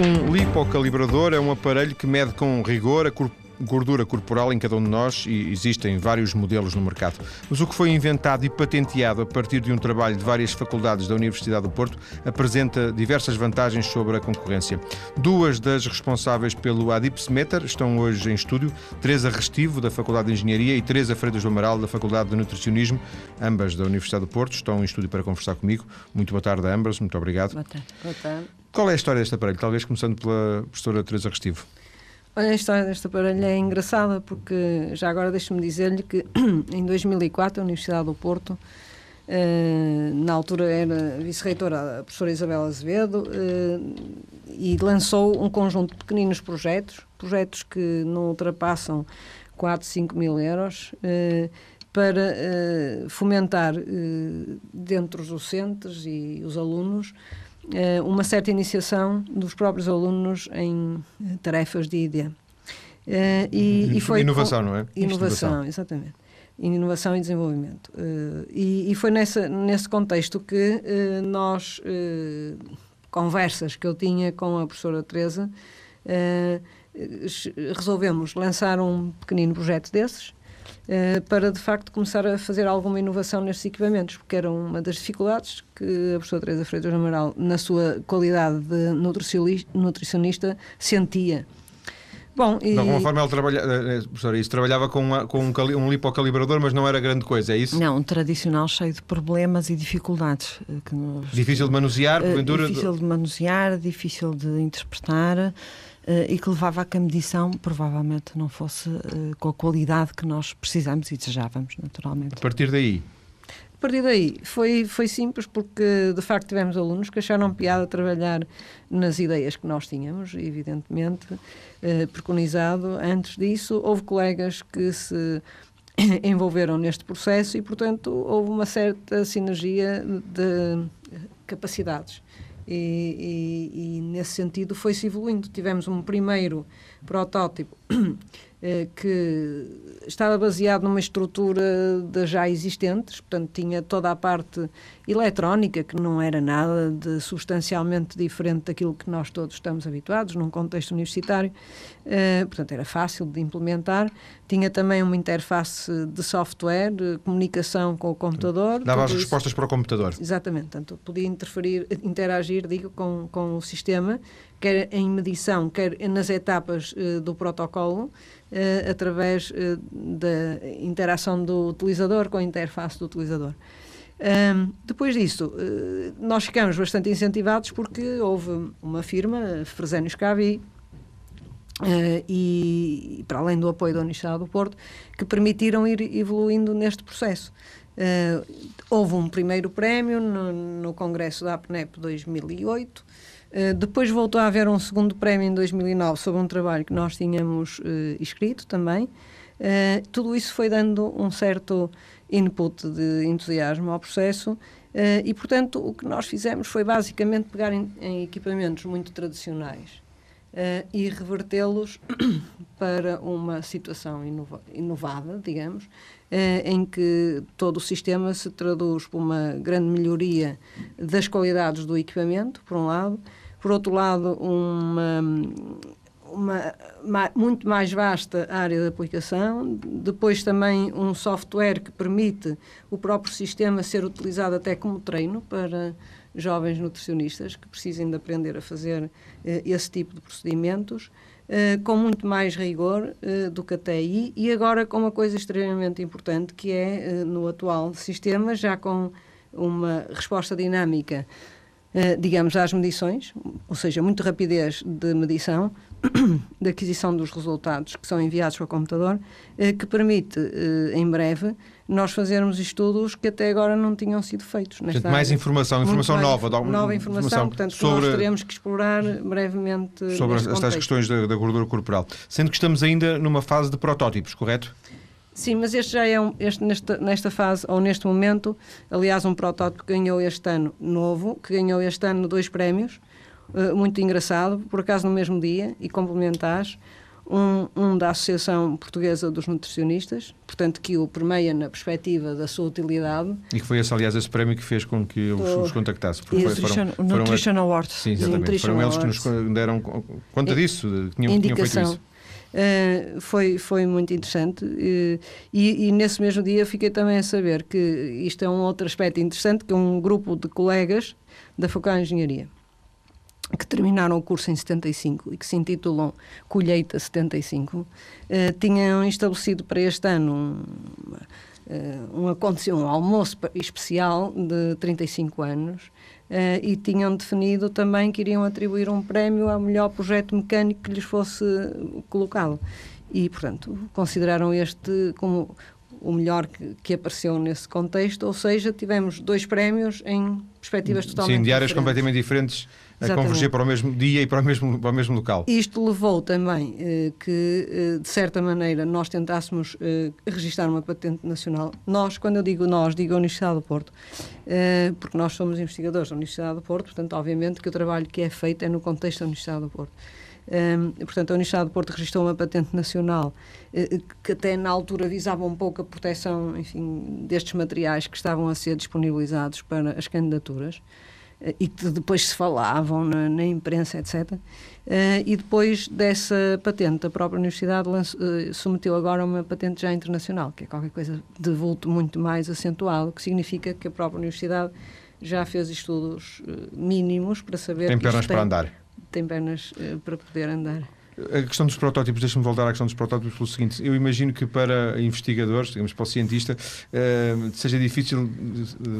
Um lipocalibrador é um aparelho que mede com rigor a gordura corporal em cada um de nós e existem vários modelos no mercado. Mas o que foi inventado e patenteado a partir de um trabalho de várias faculdades da Universidade do Porto apresenta diversas vantagens sobre a concorrência. Duas das responsáveis pelo Adipsmeter estão hoje em estúdio, Teresa Restivo, da Faculdade de Engenharia, e Teresa Freitas do Amaral, da Faculdade de Nutricionismo, ambas da Universidade do Porto, estão em estúdio para conversar comigo. Muito boa tarde a ambas, muito obrigado. Boa tarde. Boa tarde. Qual é a história deste aparelho? Talvez começando pela professora Teresa Restivo. Olha, a história deste aparelho é engraçada porque já agora deixe-me dizer-lhe que em 2004 a Universidade do Porto, eh, na altura era vice-reitora a professora Isabel Azevedo, eh, e lançou um conjunto de pequeninos projetos, projetos que não ultrapassam 4, 5 mil euros, eh, para fomentar dentro dos docentes e os alunos uma certa iniciação dos próprios alunos em tarefas de. Uh, e, e, foi inovação, não é? Inovação, exatamente. Inovação e desenvolvimento. E, e, foi nessa, nesse contexto que nós, conversas que eu tinha com a professora Teresa, resolvemos lançar um pequenino projeto desses, eh, para de facto começar a fazer alguma inovação nestes equipamentos, porque era uma das dificuldades que a professora Teresa Freitas Amaral, na sua qualidade de nutricionista, sentia. Bom, e... De alguma forma ela trabalha, eh, eh, professora, isso trabalhava com, uma, com um, um lipocalibrador, mas não era grande coisa, é isso? Não, um tradicional cheio de problemas e dificuldades. Que nos... Difícil de manusear, porventura? Difícil de manusear, difícil de interpretar. Uh, e que levava a que a medição provavelmente não fosse uh, com a qualidade que nós precisamos e desejávamos, naturalmente. A partir daí? A partir daí foi, foi simples porque de facto tivemos alunos que acharam piada trabalhar nas ideias que nós tínhamos, evidentemente, uh, preconizado. Antes disso, houve colegas que se envolveram neste processo e, portanto, houve uma certa sinergia de capacidades e, e, e nesse sentido foi-se evoluindo. Tivemos um primeiro protótipo eh, que estava baseado numa estrutura das já existentes, portanto tinha toda a parte eletrónica, que não era nada de substancialmente diferente daquilo que nós todos estamos habituados num contexto universitário, uh, portanto era fácil de implementar. Tinha também uma interface de software, de comunicação com o computador. Dava as respostas para o computador. Exatamente, portanto podia interferir, interagir, digo, com, com o sistema, quer em medição, quer nas etapas uh, do protocolo, uh, através da interação do utilizador com a interface do utilizador. Um, depois disso, nós ficamos bastante incentivados porque houve uma firma, Fresenius Cavi, Uh, e, para além do apoio da Universidade do Porto, que permitiram ir evoluindo neste processo. Uh, houve um primeiro prémio no, no Congresso da APNEP 2008, Uh, depois voltou a haver um segundo prémio em 2009 sobre um trabalho que nós tínhamos escrito também. Tudo isso foi dando um certo input de entusiasmo ao processo e, portanto, o que nós fizemos foi basicamente pegar em, em equipamentos muito tradicionais e revertê-los para uma situação inova inovada, digamos, em que todo o sistema se traduz por uma grande melhoria das qualidades do equipamento, por um lado, por outro lado, uma, uma, uma, muito mais vasta área de aplicação, depois também um software que permite o próprio sistema ser utilizado até como treino para jovens nutricionistas que precisem de aprender a fazer eh, esse tipo de procedimentos, eh, com muito mais rigor eh, do que até aí, e agora com uma coisa extremamente importante que é, no atual sistema, já com uma resposta dinâmica digamos, às medições, ou seja, muito rapidez de medição, de aquisição dos resultados que são enviados para o computador, uh, que permite, uh, em breve, nós fazermos estudos que até agora não tinhham sido feitos. Portanto, mais informação, informação mais, nova. Nova informação, informação portanto, sobre, nós teremos que explorar brevemente. Sobre estas questões da, da gordura corporal. Sendo que estamos ainda numa fase de protótipos, correto? Sim, mas este já é um, este, nesta, nesta fase, ou neste momento, aliás, um protótipo que ganhou este ano novo, que ganhou este ano dois prémios, uh, muito engraçado, por acaso no mesmo dia, e complementares. Um, um, da Associação Portuguesa dos Nutricionistas, portanto, que o permeia na perspectiva da sua utilidade. E que foi esse, aliás, esse prémio que fez com que os, os contactasse. Porque foi, foram, o Nutrition foram, Award. Sim, exatamente. Nutrition foram eles Awards. que nos deram conta disso, tinham, Indicação. tinham feito isso. Uh, foi, foi muito interessante uh, e, e, nesse mesmo dia fiquei também a saber que isto é um outro aspecto interessante, que um grupo de colegas da de Engenharia que terminaram o curso em 75 e que se intitulam Colheita 75, uh, tinham estabelecido para este ano um, uh, um, aconteceu um almoço especial de 35 anos uh, e tinham definido também que iriam atribuir um prémio ao melhor projeto mecânico que lhes fosse colocado. E, portanto, consideraram este como o melhor que, que, apareceu nesse contexto, ou seja, tivemos dois prémios em perspectivas totalmente Sim, de áreas diferentes. completamente diferentes a Exatamente. converger para o mesmo dia e para o mesmo, para o mesmo local. Isto levou também eh, que, eh, de certa maneira, nós tentássemos eh, registrar uma patente nacional. Nós, quando eu digo nós, digo a Universidade do Porto, eh, porque nós somos investigadores da Universidade do Porto, portanto, obviamente que o trabalho que é feito é no contexto da Universidade do Porto. Um, portanto, a Universidade do Porto registrou uma patente nacional uh, que até na altura visava um pouco a proteção enfim, destes materiais que estavam a ser disponibilizados para as candidaturas e que depois se falavam na, na imprensa, etc. Uh, eh, e depois dessa patente, a própria Universidade submeteu agora uma patente já internacional, que é qualquer coisa de vulto muito mais acentuado, que significa que a própria Universidade já fez estudos mínimos para saber. Tem pernas para andar. Tem pernas para poder andar. A questão dos protótipos, deixa-me voltar à questão dos protótipos pelo seguinte: eu imagino que para investigadores, digamos para o cientista, uh, seja difícil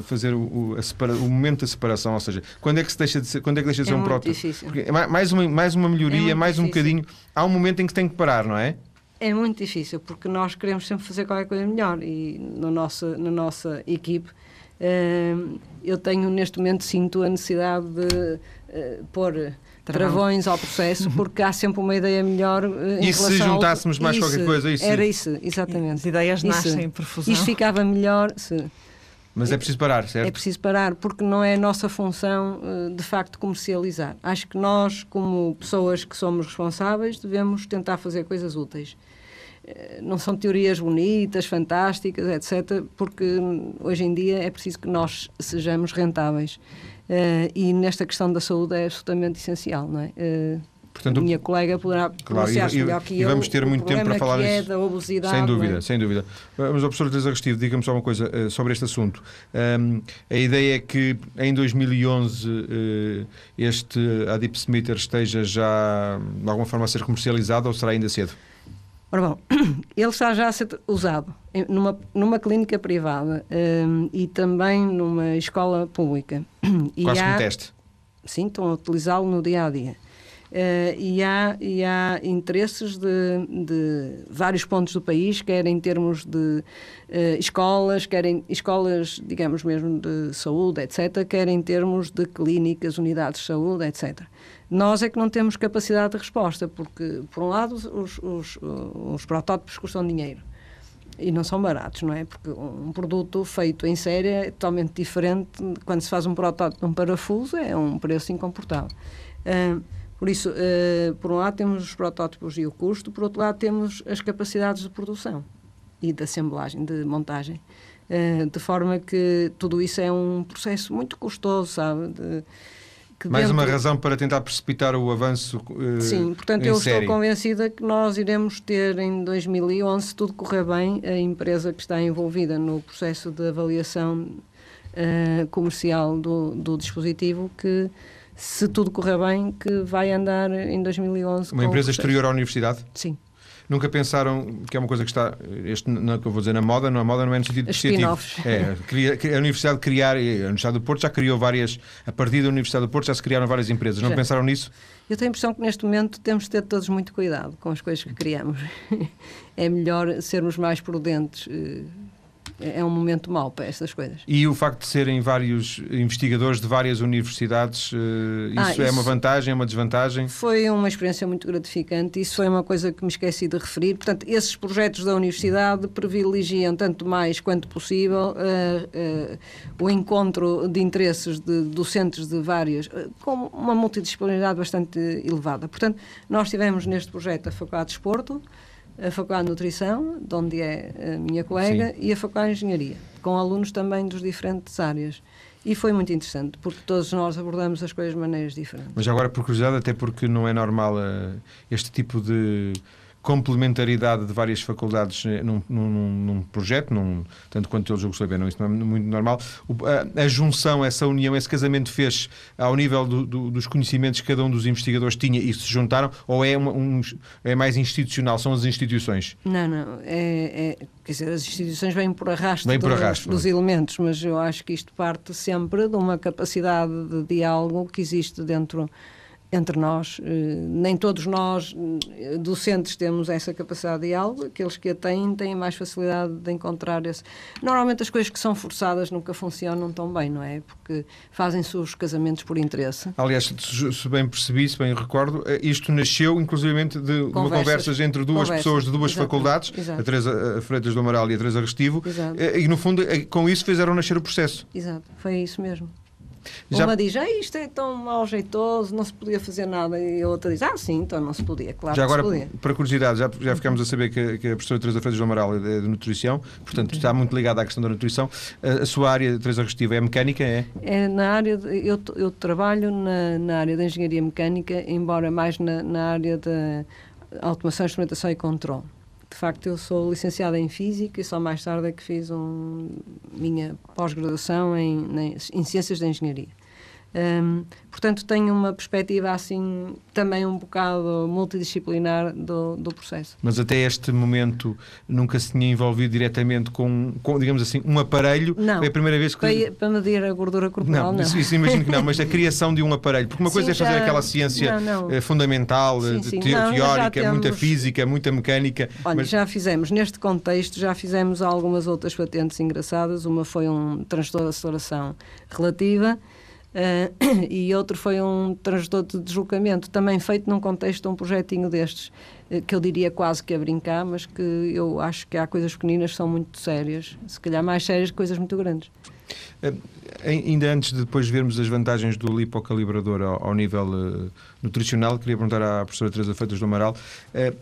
fazer o, a separa, o momento da separação, ou seja, quando é que se deixa de ser, quando é que deixa de ser é um protótipo? É mais uma, mais uma melhoria, é mais difícil. um bocadinho. Há um momento em que tem que parar, não é? É muito difícil, porque nós queremos sempre fazer qualquer coisa melhor e no nossa, na nossa equipe uh, eu tenho neste momento sinto a necessidade de uh, pôr travões ao processo, porque há sempre uma ideia melhor uh, E se juntássemos ao... mais isso, qualquer coisa? Isso. Era isso, exatamente. As ideias nascem por fusão. Isto ficava melhor se... Mas é preciso parar, certo? É preciso parar, porque não é a nossa função, uh, de facto, comercializar. Acho que nós, como pessoas que somos responsáveis, devemos tentar fazer coisas úteis. Uh, não são teorias bonitas, fantásticas, etc., porque hoje em dia é preciso que nós sejamos rentáveis. Uh, e nesta questão da saúde é absolutamente essencial, não é? Uh, Portanto, a minha colega poderá pronunciar-se melhor que e eu. E vamos ter muito tempo para falar é da obesidade. Sem dúvida, é? sem dúvida. Mas, a professora Teresa Restivo, diga-me só uma coisa sobre este assunto. Um, a ideia é que em 2011 uh, este Adipsmeter esteja já de alguma forma a ser comercializado ou será ainda cedo? Ora bom, ele está já a ser usado numa, numa clínica privada um, e também numa escola pública. E Quase há, como teste? Sim, estão a utilizá-lo no dia a dia. Uh, e, há, e há interesses de, de, vários pontos do país, quer em termos de uh, escolas, quer em escolas, digamos mesmo, de saúde, etc., quer em termos de clínicas, unidades de saúde, etc. Nós é que não temos capacidade de resposta, porque, por um lado, os, os, os protótipos custam dinheiro e não são baratos, não é? Porque um produto feito em série é totalmente diferente. Quando se faz um protótipo de um parafuso, é um preço incomportável. Uh, por isso, uh, por um lado temos os protótipos e o custo, por outro lado temos as capacidades de produção e de assemblagem, de montagem. Uh, de forma que tudo isso é um processo muito custoso, sabe? De, mais dentro... uma razão para tentar precipitar o avanço uh, Sim, portanto eu série. estou convencida que nós iremos ter em 2011, se tudo correr bem, a empresa que está envolvida no processo de avaliação uh, comercial do, do dispositivo que se tudo correr bem, que vai andar em 2011. Uma empresa exterior à universidade? Sim. Nunca pensaram que é uma coisa que está, este, não, que eu vou dizer na moda, não, a moda não é no sentido positivo. É, a Universidade de criar, a Universidade do Porto já criou várias, a partir da Universidade do Porto já se criaram várias empresas. Não já. pensaram nisso? Eu tenho a impressão que neste momento temos de ter todos muito cuidado com as coisas que criamos. é melhor sermos mais prudentes. Eh, é um momento mau para essas coisas. E o facto de serem vários investigadores de várias universidades, isso, ah, isso é uma vantagem, é uma desvantagem? Foi uma experiência muito gratificante, isso foi uma coisa que me esqueci de referir. Portanto, esses projetos da universidade privilegiam tanto mais quanto possível uh, uh, o encontro de interesses de docentes de várias, uh, com uma multidisciplinaridade bastante elevada. Portanto, nós tivemos neste projeto a Faculdade de Esporto, a Faculdade de Nutrição, de onde é a minha colega, Sim. e a Faculdade de Engenharia, com alunos também dos diferentes áreas. E foi muito interessante, porque todos nós abordamos as coisas de maneiras diferentes. Mas agora, por curiosidade, até porque não é normal uh, este tipo de complementaridade de várias faculdades eh, num, num, num projeto, num, tanto quanto eu julgo saber, não, isso não é muito normal. A, a, junção, essa união, esse casamento fez ao nível do, do, dos conhecimentos que cada um dos investigadores tinha e se juntaram, ou é, uma, um, é mais institucional? São as instituições? Não, não. É, é, quer dizer, as instituições vêm por arrasto, vêm por arrasto dos, dos elementos, mas eu acho que isto parte sempre de uma capacidade de diálogo que existe dentro entre nós. Eh, nem todos nós, eh, docentes, temos essa capacidade de diálogo. Aqueles que a têm, têm mais facilidade de encontrar esse. Normalmente, as coisas que são forçadas nunca funcionam tão bem, não é? Porque fazem-se os casamentos por interesse. Aliás, se bem percebi, se bem recordo, eh, isto nasceu, inclusivamente, de, conversas, uma conversa entre duas conversas, pessoas de duas faculdades, exato. a Teresa Freitas do Amaral e a Teresa Restivo, exato. e, no fundo, com isso fizeram nascer o processo. Exato, foi isso mesmo. Já... Uma diz, ah, isto é tão mal jeitoso, não se podia fazer nada. E a outra diz, ah, sim, então não se podia, claro Já agora, podia. para curiosidade, já, já ficamos a saber que, que a professora Teresa Freitas do Amaral é de nutrição, portanto está muito ligada à questão da nutrição. A, a sua área, Teresa Restiva, é mecânica, é? É na área, de, eu, eu trabalho na, na área da engenharia mecânica, embora mais na, na área da automação, instrumentação e controle de facto, eu sou licenciada em Física e só mais tarde é que fiz um, minha pós-graduação em, em Ciências da Engenharia. Um, portanto, tenho uma perspectiva assim também um bocado multidisciplinar do, do processo. Mas até este momento nunca se tinha envolvido diretamente com, com digamos assim, um aparelho? Não. Foi a primeira vez que. Para, para medir a gordura corporal, não. não. Isso, isso, imagino que não, mas a criação de um aparelho. Porque uma coisa sim, é fazer já... aquela ciência não, não. Eh, fundamental, sim, sim. Te, teórica, temos... muita física, muita mecânica. Olha, mas... já fizemos, neste contexto, já fizemos algumas outras patentes engraçadas. Uma foi um transtorno de aceleração relativa Uh, e outro foi um transdutor de deslocamento, também feito num contexto de um projetinho destes, uh, que eu diria quase que a brincar, mas que eu acho que há coisas pequeninas que são muito sérias, se calhar mais sérias que coisas muito grandes. Uh, ainda antes de depois vermos as vantagens do lipocalibrador ao, ao nível nutricional, queria perguntar à professora Teresa Feitas do Amaral,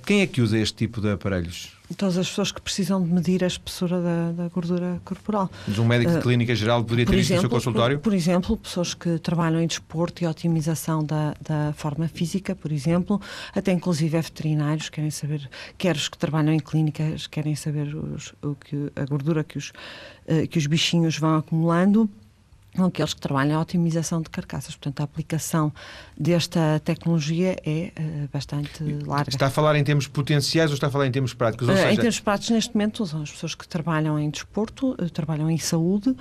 quem é que usa este tipo de aparelhos? todas as pessoas que precisam de medir a espessura da, da gordura corporal. Mas um médico de uh, clínica geral poderia ter exemplo, isto no seu consultório? Por, por, exemplo, pessoas que trabalham em desporto e otimização da, da forma física, por exemplo, até inclusive é veterinários querem saber, quer os que trabalham em clínicas querem saber os, o que, a gordura que os, uh, que os bichinhos vão acumulando aqueles que trabalham a otimização de carcaças. Portanto, a aplicação desta tecnologia é uh, bastante larga. Está a falar em termos potenciais ou está a falar em termos práticos? Uh, seja... Em termos práticos, neste momento, usam as pessoas que trabalham em desporto, uh, trabalham em saúde.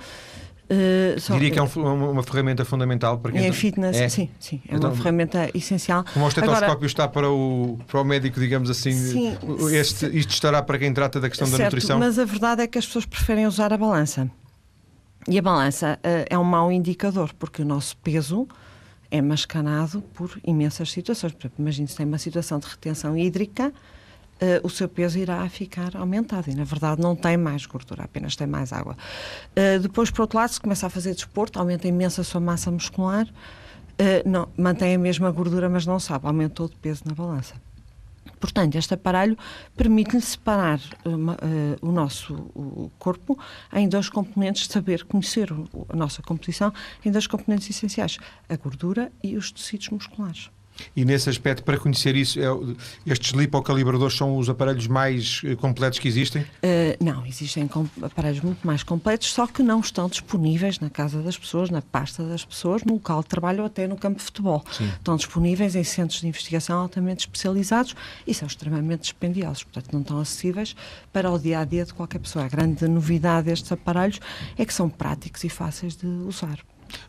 Só, Diria que é um, uma ferramenta fundamental para quem... É fitness, é. sim, sim. É então, uma ferramenta essencial. Como o estetoscópio Agora, está para o, para o médico, digamos assim, sim, este, isto estará para quem trata da questão certo, da nutrição? mas a verdade é que as pessoas preferem usar a balança. E a balança uh, é um mau indicador, porque o nosso peso é mascanado por imensas situações. Por exemplo, imagine se tem uma situação de retenção hídrica, uh, o seu peso irá ficar aumentado. E, na verdade, não tem mais gordura, apenas tem mais água. Uh, depois, por outro lado, se começa a fazer desporto, aumenta imenso a sua massa muscular, não, mantém a mesma gordura, mas não sabe, aumentou de peso na balança. Portanto, este aparelho permite-lhe separar uh, o nosso corpo em dois componentes, saber conhecer a nossa composição em dois componentes essenciais, a gordura e os tecidos musculares. E nesse aspecto, para conhecer isso, é, estes lipocalibradores são os aparelhos mais eh, completos que existem? Uh, não, existem aparelhos muito mais completos, só que não estão disponíveis na casa das pessoas, na pasta das pessoas, no local de trabalho ou até no campo de futebol. Sim. Estão disponíveis em centros de investigação altamente especializados e são extremamente dispendiosos, portanto não estão acessíveis para o dia a dia de qualquer pessoa. A grande novidade destes aparelhos é que são práticos e fáceis de usar.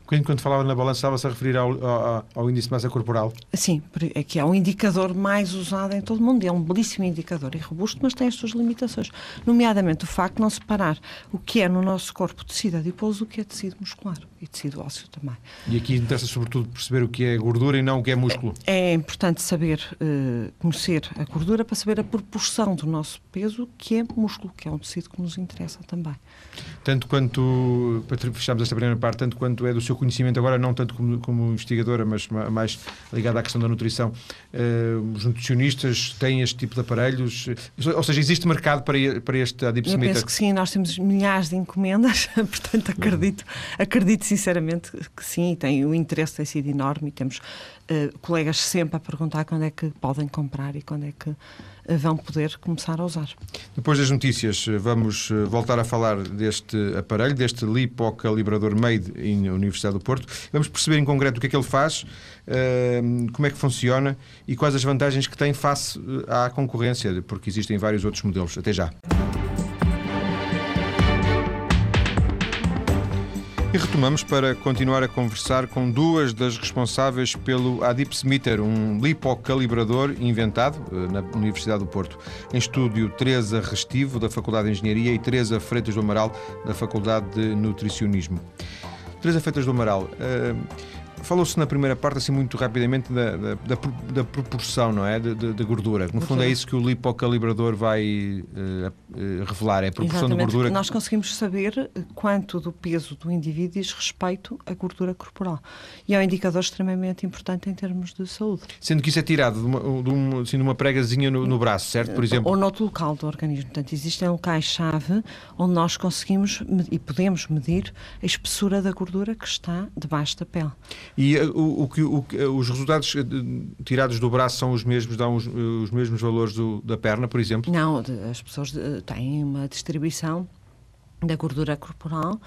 Quando falava na balança, estava-se a referir ao, ao, ao, índice de massa corporal? Sim, é que é um indicador mais usado em todo o mundo. É um belíssimo indicador e robusto, mas tem as suas limitações. Nomeadamente o facto de não separar o que é no nosso corpo tecido adiposo do que é tecido muscular e tecido ósseo também. E aqui interessa sobretudo perceber o que é gordura e não o que é músculo. É, é importante saber, uh, conhecer a gordura para saber a proporção do nosso peso que é músculo, que é um tecido que nos interessa também. Tanto quanto, para fecharmos esta primeira parte, tanto quanto é do seu conhecimento agora, não tanto como, como investigadora, mas mais ligada à questão da nutrição, uh, os nutricionistas têm este tipo de aparelhos? Ou seja, existe mercado para, para este adipsomita? Eu penso que sim, nós temos milhares de encomendas, portanto acredito, acredito sinceramente que sim, tem, o interesse tem sido enorme e temos uh, colegas sempre a perguntar quando é que podem comprar e quando é que vão poder começar a usar. Depois das notícias, vamos eh, voltar a falar deste aparelho, deste lipocalibrador made em Universidade do Porto. Vamos perceber em concreto o que é que ele faz, eh, como é que funciona e quais as vantagens que tem face eh, à concorrência, porque existem vários outros modelos. Até já. E retomamos para continuar a conversar com duas das responsáveis pelo Adipsmeter, um lipocalibrador inventado eh, na Universidade do Porto. Em estúdio, Teresa Restivo, da Faculdade de Engenharia, e Teresa Freitas do Amaral, da Faculdade de Nutricionismo. Teresa Freitas do Amaral, uh, Falou-se na primeira parte, assim, muito rapidamente, da, da, da, da proporção, não é? Da gordura. No fundo, é isso que o lipocalibrador vai uh, uh, revelar, é a proporção Exatamente. de gordura. Nós conseguimos saber quanto do peso do indivíduo diz respeito à gordura corporal. E é um indicador extremamente importante em termos de saúde. Sendo que isso é tirado de uma, de uma, assim, de uma pregazinha no, no, braço, certo? Por exemplo? Ou noutro local do organismo. Portanto, existem locais-chave onde nós conseguimos e podemos medir a espessura da gordura que está debaixo da pele. E uh, o, o, o, uh, os resultados uh, tirados do braço são os mesmos, dão os, os mesmos valores do, da perna, por exemplo? Não, as pessoas têm uma distribuição da gordura corporal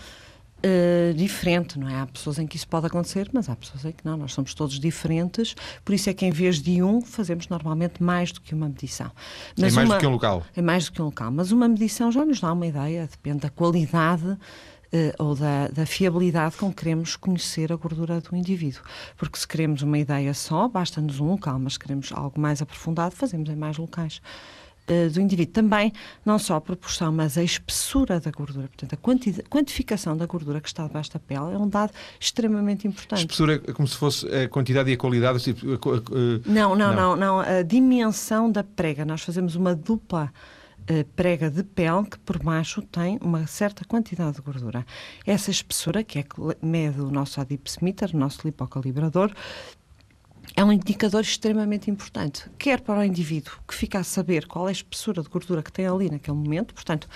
Uh, diferente, não é? Há pessoas em que isso pode acontecer, mas há pessoas em que não, nós somos todos diferentes, por isso é que em vez de um, fazemos normalmente mais do que uma medição. Mas é mais uma, do que um local. É mais do que um local, mas uma medição já nos dá uma ideia, depende da qualidade ou da, da, fiabilidade com que queremos conhecer a gordura do indivíduo. Porque se queremos uma ideia só, basta-nos um local, mas se queremos algo mais aprofundado, fazemos em mais locais uh, do indivíduo. Também, não só a proporção, mas a espessura da gordura, portanto, a quantificação da gordura que está debaixo da pele é um dado extremamente importante. Espessura é como se fosse a quantidade e a qualidade? Tipo, uh, não, não, não, não, não. A dimensão da prega. Nós fazemos uma dupla prega de pele que por baixo tem uma certa quantidade de gordura. Essa espessura, que é que mede o nosso adipsmeter, o nosso lipocalibrador, é um indicador extremamente importante, quer para o indivíduo que fica a saber qual é a espessura de gordura que tem ali naquele momento, portanto,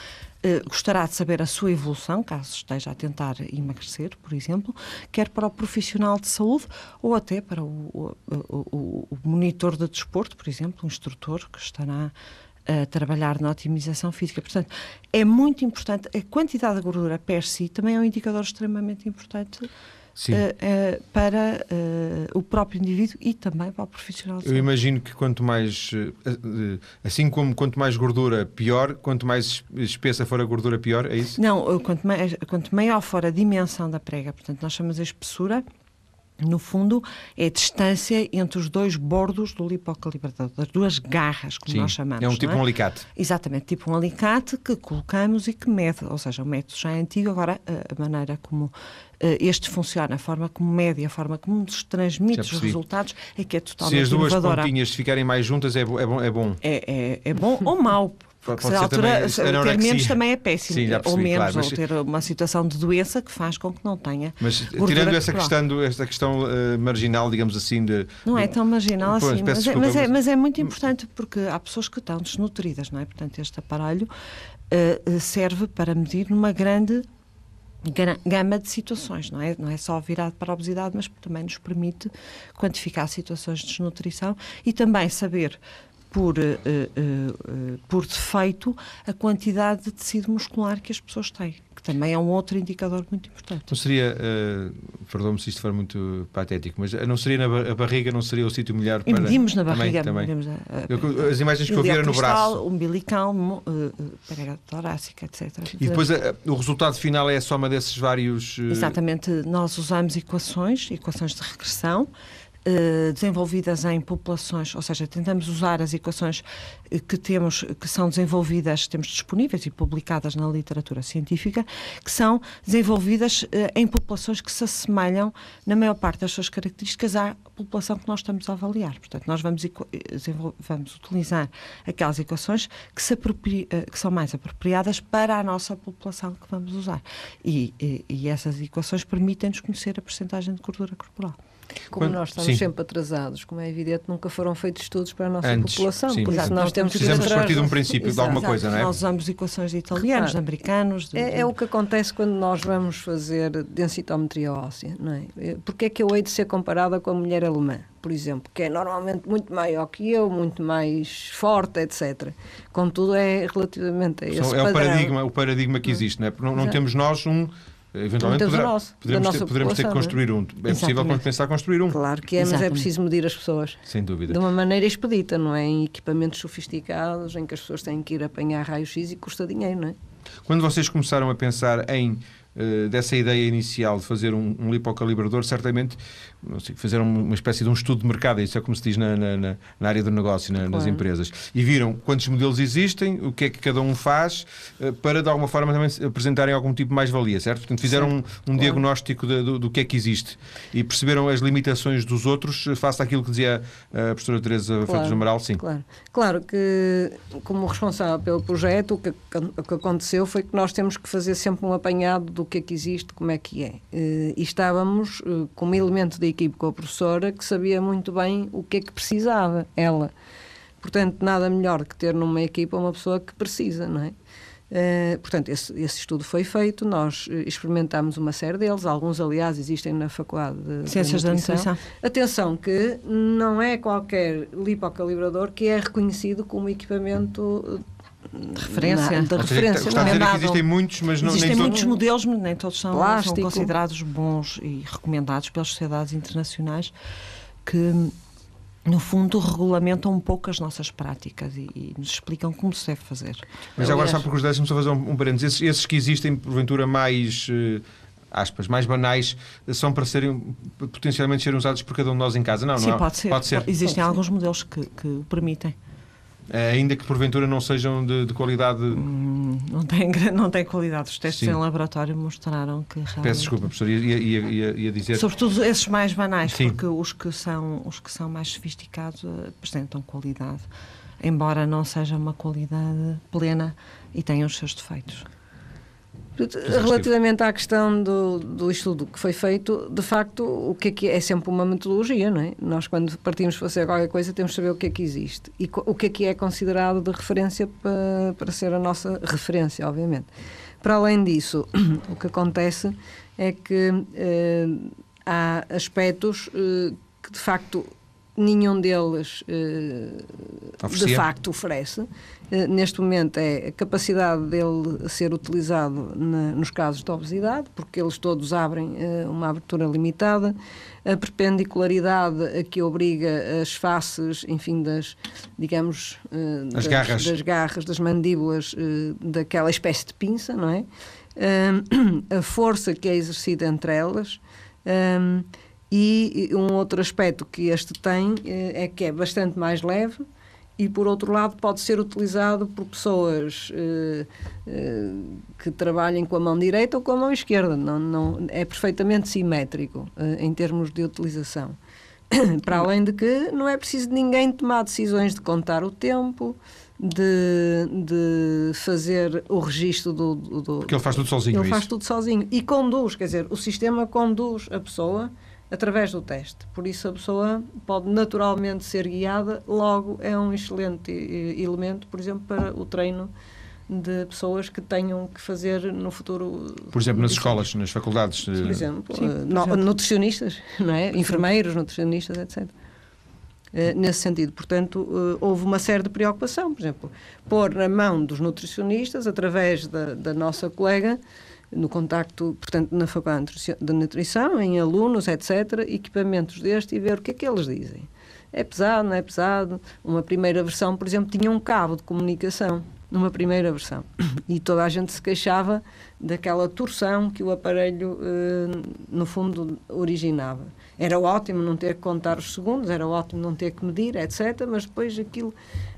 eh, gostará de saber a sua evolução, caso esteja a tentar emagrecer, por exemplo, quer para o profissional de saúde ou até para o, o, o, o monitor de desporto, por exemplo, um instrutor que estará a trabalhar na otimização física. Portanto, é muito importante. A quantidade de gordura per si também é um indicador extremamente importante. Uh, uh, para uh, o próprio indivíduo e também para o profissional. Eu imagino que quanto mais, assim como quanto mais gordura, pior, quanto mais espessa for a gordura, pior, é isso? Não, quanto, mais, quanto maior for a dimensão da prega, portanto, nós chamamos a espessura, no fundo, é a distância entre os dois bordos do lipocalibrador, das duas garras, como Sim, nós chamamos. É um tipo é? um alicate. Exatamente, tipo um alicate que colocamos e que mede, ou seja, o método já é antigo, agora a maneira como eh, este funciona, a forma como mede, a forma como nos transmite os resultados é que é totalmente Se as duas inovadora. pontinhas ficarem mais juntas é, bom. É bom, é, bom. é, é, é bom ou mau, porque se a altura ter menos também é péssimo. Sim, percebi, ou menos, claro, ou ter uma situação de doença que faz com que não tenha. Mas tirando essa questão, esta questão uh, marginal, digamos assim, de. Não é tão marginal assim, mas, desculpa, é, mas, é, mas, é, muito importante porque há pessoas que estão desnutridas, não é? Portanto, este aparelho uh, serve para medir numa grande gama de situações, não é? Não é só virado para a obesidade, mas também nos permite quantificar situações de desnutrição e também saber por, uh, uh, por defeito a quantidade de tecido muscular que as pessoas têm também é um outro indicador muito importante. Não seria, uh, perdoa-me se isto for muito patético, mas não seria na a barriga, não seria o sítio melhor para... E medimos na barriga. Também, medimos a, eu, as imagens que eu vi no braço. umbilical, uh, torácica, etc. E depois uh, o resultado final é a soma desses vários... Exatamente. Nós usamos equações, equações de regressão, eh, desenvolvidas em populações, ou seja, tentamos usar as equações eh, que temos, que são desenvolvidas, temos disponíveis e publicadas na literatura científica, que são desenvolvidas uh, em populações que se assemelham, na maior parte das suas características, à população que nós estamos a avaliar. Portanto, nós vamos, vamos utilizar aquelas equações que, se que são mais apropriadas para a nossa população que vamos usar. E, e, e essas equações permitem-nos conhecer a percentagem de gordura corporal. Como Quando, nós estamos sim. sempre atrasados, como é evidente, nunca foram feitos estudos para a nossa Antes, população. Sim. Por isso nós temos que Fizemos partir de um princípio, Exato. de alguma coisa, não é? Nós usamos equações de italianos, claro. de americanos. De... É, é, o que acontece quando nós vamos fazer densitometria óssea, não é? é? Porque é que eu hei de ser comparada com a mulher alemã, por exemplo, que é normalmente muito maior que eu, muito mais forte, etc. Contudo, é relativamente a esse É o paradigma, o paradigma que existe, não é? Não, não temos nós um eventualmente poderá, nosso, poderemos, ter, poderemos ter que construir um. É Exatamente. possível quando pensar construir um. Claro que é, Exatamente. mas é preciso medir as pessoas. Sem dúvida. De uma maneira expedita, não é? Em equipamentos sofisticados, em que as pessoas têm que ir apanhar raios-x e custa dinheiro, não é? Quando vocês começaram a pensar em uh, dessa ideia inicial de fazer um, um lipocalibrador, certamente sei, fazer uma espécie de um estudo de mercado, isso é como se diz na, na, na área do negócio, na, claro. nas empresas, e viram quantos modelos existem, o que é que cada um faz, uh, para de alguma forma também apresentarem algum tipo de mais-valia, certo? Portanto, fizeram um, um claro. diagnóstico de, do, do, que é que existe e perceberam as limitações dos outros face àquilo que dizia a professora Teresa claro. Freitas Amaral, sim. Claro. claro que, como responsável pelo projeto, o que, o que aconteceu foi que nós temos que fazer sempre um apanhado do que é que existe, como é que é. Uh, e estávamos como elemento de equipe com a professora que sabia muito bem o que é que precisava, ela. Portanto, nada melhor que ter numa equipa uma pessoa que precisa, não é? Uh, portanto, esse, esse, estudo foi feito, nós uh, experimentámos uma série deles, alguns, aliás, existem na Faculdade de Ciências da Nutrição. Atenção, que não é qualquer lipocalibrador que é reconhecido como equipamento de referência. Na, de referência. Está a dizer que existem muitos, mas não Existem nem muitos todos... modelos, mas nem todos são, são, considerados bons e recomendados pelas sociedades internacionais que no fundo, regulamentam um pouco as nossas práticas e, e, nos explicam como se deve fazer. Mas agora, só por curiosidade, deixe-me só fazer um, um parênteses. Esses, esses, que existem, porventura, mais. Uh, aspas, mais banais, são para serem potencialmente serem usados por cada um de nós em casa? Não, Sim, não pode ser. Pode ser. Existem pode alguns ser. modelos que, que o permitem. Eh, ainda que porventura não sejam de, de qualidade. Hum, não, tem, não tem qualidade. Os testes Sim. em laboratório mostraram que realmente. Peço desculpa, professor, ia, ia, ia, ia dizer. Sobretudo esses mais banais, Sim. porque os que, são, os que são mais sofisticados uh, apresentam qualidade, embora não seja uma qualidade plena e tenham os seus defeitos. Relativamente à questão do, do estudo que foi feito, de facto, o que é que é? é sempre uma metodologia, não é? Nós, quando partimos para fazer qualquer coisa, temos de saber o que é que existe e o que é que é considerado de referência para, para ser a nossa referência, obviamente. Para além disso, o que acontece é que eh, há aspectos eh, que, de facto, nenhum deles eh, de facto oferece. Eh, neste momento é a capacidade dele ser utilizado na, nos casos de obesidade, porque eles todos abrem uh, uma abertura limitada, a perpendicularidade a que obriga as faces, enfim, das, digamos, das, garras. das garras, das mandíbulas, daquela espécie de pinça, não é? a força que é exercida entre elas. Um, e um outro aspecto que este tem é que é bastante mais leve, e por outro lado pode ser utilizado por pessoas uh, uh, que trabalhem com a mão direita ou com a mão esquerda. Não, não, é perfeitamente simétrico em termos de utilização. Para além de que não é preciso de ninguém tomar decisões de contar o tempo, de, de fazer o registro do, do, Porque ele faz tudo sozinho. Ele isso. faz tudo sozinho e conduz, quer dizer, o sistema conduz a pessoa através do teste. Por isso a pessoa pode naturalmente ser guiada, logo é um excelente elemento, por exemplo, para o treino de pessoas que tenham que fazer no futuro. Por exemplo, nas escolas, nas faculdades. Por exemplo, Sim, por exemplo. nutricionistas, não é? enfermeiros, nutricionistas, etc. nesse sentido. Portanto, houve uma série de preocupação, por exemplo, pôr na mão dos nutricionistas, através da, da nossa colega, no contacto, portanto, na Faculdade de Nutrição, em alunos, etc., equipamentos deste e ver o que é que eles dizem. É pesado, não é pesado? Uma primeira versão, por exemplo, tinha um cabo de comunicação, numa primeira versão. E toda a gente se queixava daquela torção que o aparelho, eh, no fundo, originava. Era ótimo não ter que contar os segundos, era ótimo não ter que medir, etc., mas depois aquilo.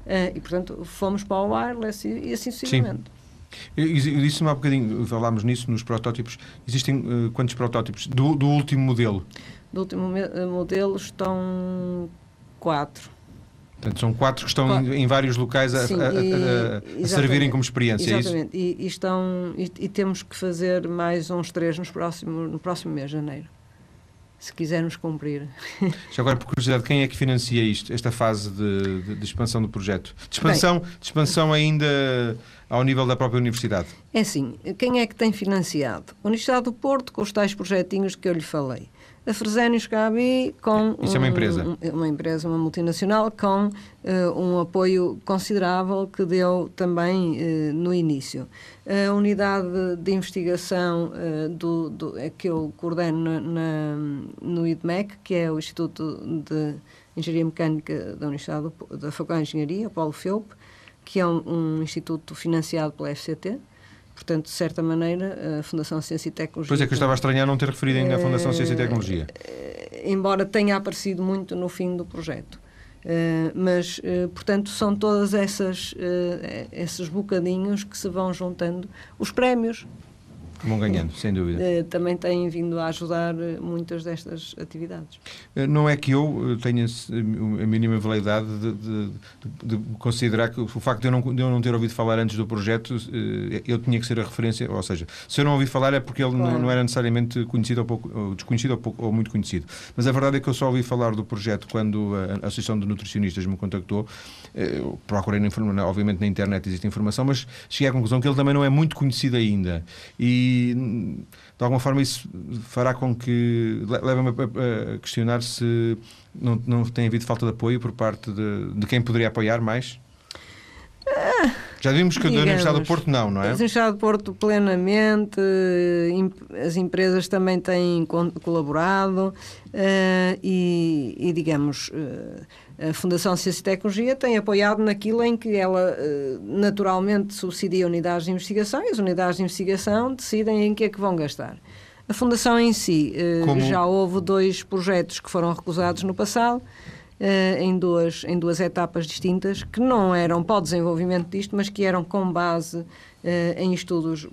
Eh, e, portanto, fomos para o wireless e, e assim sucessivamente. Sim. Disse-me há bocadinho, falámos nisso nos protótipos. Existem uh, quantos protótipos? Do, do, último modelo? Do último eh, modelo estão quatro. Portanto, são quatro que estão em, em, vários locais a, Sim, a, a, a servirem como experiência, exatamente. é isso? E, e estão, e, e, temos que fazer mais uns três nos próximo, no próximo mês, janeiro se quisermos cumprir. Já agora, por curiosidade, quem é que financia isto, esta fase de, de, de expansão do projeto? De expansão, Bem, de expansão ainda ao nível da própria universidade? É assim, quem é que tem financiado? A Universidade do Porto, com os tais projetinhos que eu lhe falei a Fresenius Gabi com Isso um, é uma empresa um, uma empresa uma multinacional com uh, um apoio considerável que deu também uh, no início a unidade de investigação uh, do, do, é que eu coordeno na, na, no IDMEC que é o Instituto de Engenharia Mecânica da Universidade do, da Faculdade de Engenharia Paulo Felp que é um, um instituto financiado pela FCT Portanto, de certa maneira, a Fundação Ciência e Tecnologia. Pois é, que eu estava a estranhar não ter referido ainda a Fundação Ciência e Tecnologia. Eh, embora tenha aparecido muito no fim do projeto. Uh, mas, portanto, são todas essas esses bocadinhos que se vão juntando. Os prémios, Vão ganhando, sem dúvida. Eh, também têm vindo a ajudar eh, muitas destas atividades. Eh, não é que eu tenha a mínima validade de, de, de, de considerar que o facto de eu, não, de eu, não, ter ouvido falar antes do projeto, eu tinha que ser a referência, ou seja, se eu não ouvi falar é porque ele claro. não, não, era necessariamente conhecido ou, pouco, ou desconhecido ou, pouco, ou, muito conhecido. Mas a verdade é que eu só ouvi falar do projeto quando a, a Associação de Nutricionistas me contactou. Eu procurei, obviamente, na internet existe informação, mas cheguei à conclusão que ele também não é muito conhecido ainda. E de alguma forma isso fará com que leva-me a, questionar se não, não tem havido falta de apoio por parte de, de quem poderia apoiar mais? Ah, Já vimos que digamos, da Universidade do Porto não, não é? A Universidade do Porto plenamente, as empresas também têm colaborado uh, e, e, digamos, uh, a Fundação Ciência e Tecnologia tem apoiado naquilo em que ela uh, naturalmente subsidia unidades de investigação e as unidades de investigação decidem em que é que vão gastar. A Fundação em si, uh, já houve dois projetos que foram recusados no passado, uh, em, duas, em duas etapas distintas, que não eram para o desenvolvimento disto, mas que eram com base em estudos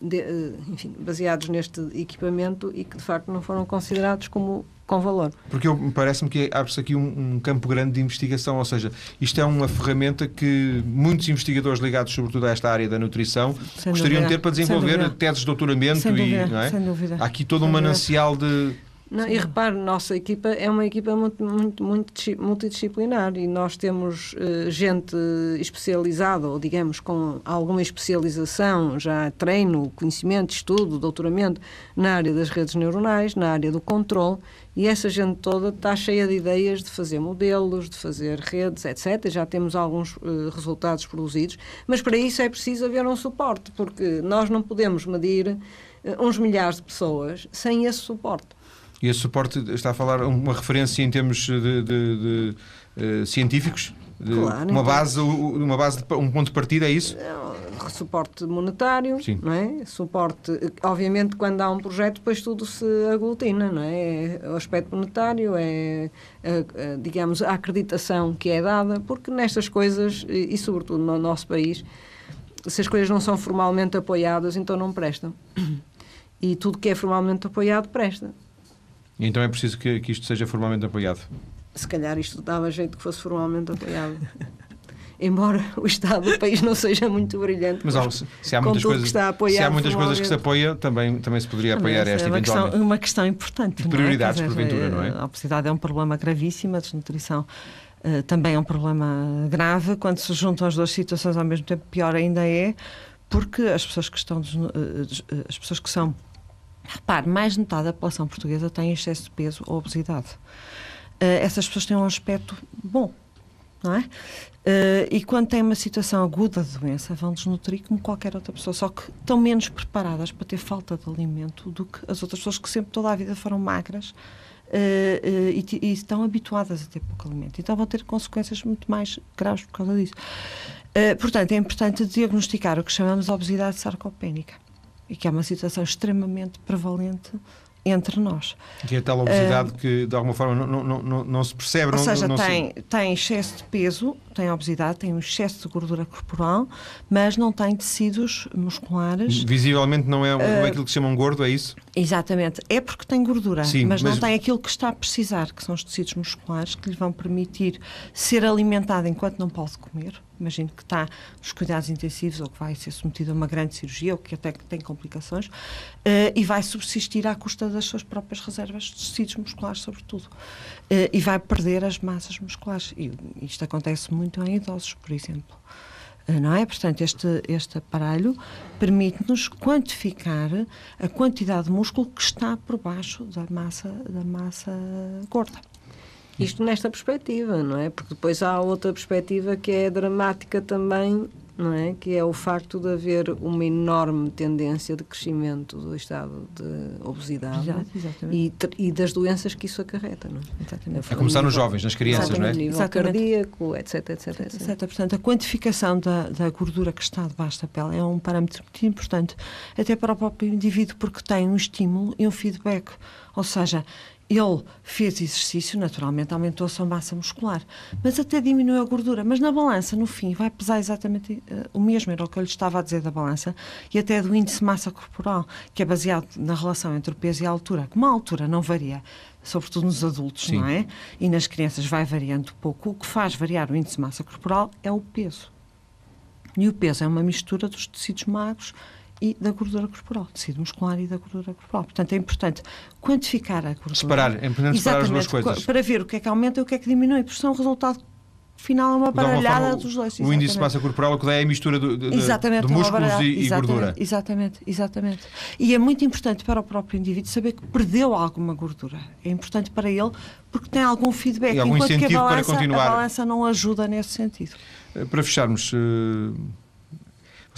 de, enfim, baseados neste equipamento e que de facto não foram considerados como com valor. Porque parece-me que abre-se aqui um, um, campo grande de investigação, ou seja, isto é uma ferramenta que muitos investigadores ligados sobretudo a esta área da nutrição Sem gostariam dúvida. de ter para desenvolver teses de doutoramento Sem e não é? Sem dúvida. Há aqui todo um manancial de não, e repare, nossa equipa é uma equipa muito, muito, muito multidisciplinar e nós temos uh, gente especializada, ou digamos com alguma especialização, já treino, conhecimento, estudo, doutoramento, na área das redes neuronais, na área do controle, e essa gente toda está cheia de ideias de fazer modelos, de fazer redes, etc. Já temos alguns uh, resultados produzidos, mas para isso é preciso haver um suporte, porque nós não podemos medir uh, uns milhares de pessoas sem esse suporte. E esse suporte está a falar uma referência em termos de, de, de, de uh, científicos? Claro, uma, então. base, uma base, um ponto de partida, é isso? É, suporte monetário, Sim. não é? Suporte, obviamente, quando há um projeto, depois tudo se aglutina, não é? é o aspecto monetário, é, a, a, digamos, a acreditação que é dada, porque nestas coisas, e, e sobretudo no nosso país, se as coisas não são formalmente apoiadas, então não prestam. E tudo que é formalmente apoiado presta. Então é preciso que, que isto seja formalmente apoiado? Se calhar isto dava jeito que fosse formalmente apoiado. Embora o Estado do país não seja muito brilhante, mas, mas se há muitas, coisas, se há muitas coisas que se apoiam, também, também se poderia apoiar esta é uma. Questão, uma questão importante. De prioridades, é? dizer, porventura, não é? A obesidade é um problema gravíssimo, a desnutrição uh, também é um problema grave. Quando se juntam as duas situações ao mesmo tempo, pior ainda é, porque as pessoas que estão, uh, as pessoas que são Repare, mais de metade da população portuguesa tem excesso de peso ou obesidade. essas pessoas têm um aspecto bom, não é? Uh, e quando têm uma situação aguda de doença, vão desnutrir como qualquer outra pessoa, só que estão menos preparadas para ter falta de alimento do que as outras pessoas que sempre toda a vida foram magras uh, uh, e, e, estão habituadas a ter pouco alimento. Então vão ter consequências muito mais graves por causa disso. portanto, é importante diagnosticar o que chamamos de obesidade sarcopénica, e que é uma situação extremamente prevalente entre nós. Que é tal obesidade uh, que, de alguma forma, não, não, não, não se percebe. Ou seja, tem, se... tem excesso de peso, tem obesidade, tem um excesso de gordura corporal, mas não tem tecidos musculares. Visivelmente não é, uh, não é aquilo que se chamam gordo, é isso? Exatamente. É porque tem gordura, Sim, mas, mas, não tem aquilo que está a precisar, que são os tecidos musculares, que lhe vão permitir ser alimentado enquanto não pode comer imagino que está nos cuidados intensivos ou que vai ser submetido a uma grande cirurgia ou que até que tem complicações uh, e vai subsistir à custa das suas próprias reservas de tecidos musculares, sobretudo. Uh, e vai perder as massas musculares. E isto acontece muito em idosos, por exemplo. Uh, não é? Portanto, este, este aparelho permite-nos quantificar a quantidade de músculo que está por baixo da massa, da massa gorda. Isto nesta perspectiva, não é? Porque depois há outra perspectiva que é dramática também, não é? Que é o facto de haver uma enorme tendência de crescimento do estado de obesidade e, e, das doenças que isso acarreta, não é? Exatamente. A começar nos jovens, nas crianças, não é? nível exatamente. cardíaco, etc, etc, etc, etc. Portanto, a quantificação da, da gordura que está debaixo da pele é um parâmetro muito importante, até para o próprio indivíduo, porque tem um estímulo e um feedback. Ou seja, ele fez exercício, naturalmente aumentou a sua massa muscular, mas até diminuiu a gordura. Mas na balança, no fim, vai pesar exatamente uh, o mesmo, era o que eu lhe estava a dizer da balança, e até do índice de massa corporal, que é baseado na relação entre o peso e a altura. Como a altura não varia, sobretudo nos adultos, Sim. não é? E nas crianças vai variando pouco, o que faz variar o índice de massa corporal é o peso. E o peso é uma mistura dos tecidos magros e da gordura corporal, tecido muscular e da gordura corporal. Portanto, é importante quantificar a gordura. Separar, é importante separar as duas coisas. Para ver o que é que aumenta e o que é que diminui, porque são o resultado final é uma baralhada dos dois. O índice de massa corporal, o que dá é a mistura de, de, de músculos e, e, gordura. Exatamente, exatamente. E é muito importante para o próprio indivíduo saber que perdeu alguma gordura. É importante para ele porque tem algum feedback. E algum enquanto incentivo que a balança, para continuar. a balança não ajuda nesse sentido. Eh, para fecharmos, uh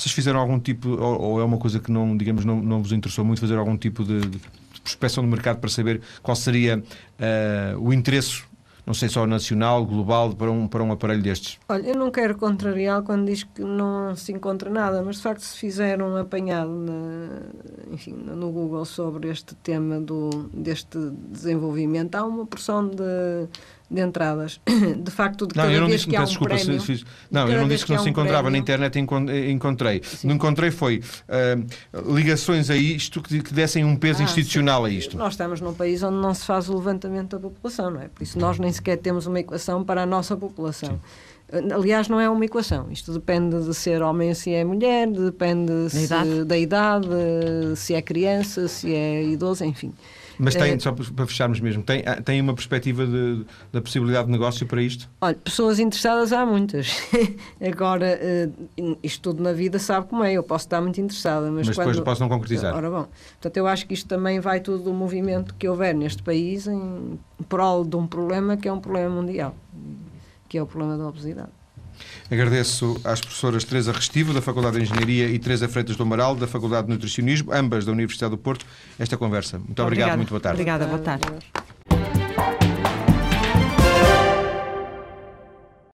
vocês fizeram algum tipo, ou, ou, é uma coisa que não, digamos, não, não vos interessou muito fazer algum tipo de, de prospecção do mercado para saber qual seria uh, o interesse não sei só nacional, global, para um, para um aparelho destes? Olha, eu não quero contrariar quando diz que não se encontra nada, mas de facto se fizer um apanhado na, enfim, no Google sobre este tema do, deste desenvolvimento, há uma porção de de entradas. De facto, de cada não, eu não vez disse, que há um desculpa, prémio... Se, fiz, não, eu não disse que não se encontrava prémio, na internet, encontrei. Sim. Não encontrei foi uh, ligações a isto que, que dessem um peso ah, institucional sim. a isto. Nós estamos num país onde não se faz o levantamento da população, não é? Por isso nós nem sequer temos uma equação para a nossa população. Sim. Aliás, não é uma equação. Isto depende de ser homem ou se é mulher, depende se, idade. da idade, se é criança, se é idoso, enfim. Mas tem, é, só para fecharmos mesmo, tem, ah, tem uma perspectiva de, da possibilidade de negócio para isto? Olha, pessoas interessadas há muitas. Agora, uh, isto tudo na vida sabe como é, eu posso estar muito interessada, mas, mas quando... depois posso não concretizar. Ora bom, portanto eu acho que isto também vai tudo do movimento que houver neste país em prol de um problema que é um problema mundial, que é o problema da obesidade. Agradeço às professoras Teresa Restivo, da Faculdade de Engenharia, e Teresa Freitas do Amaral, da Faculdade de Nutricionismo, ambas da Universidade do Porto, esta conversa. Muito obrigado, muito boa tarde. Obrigada, boa tarde.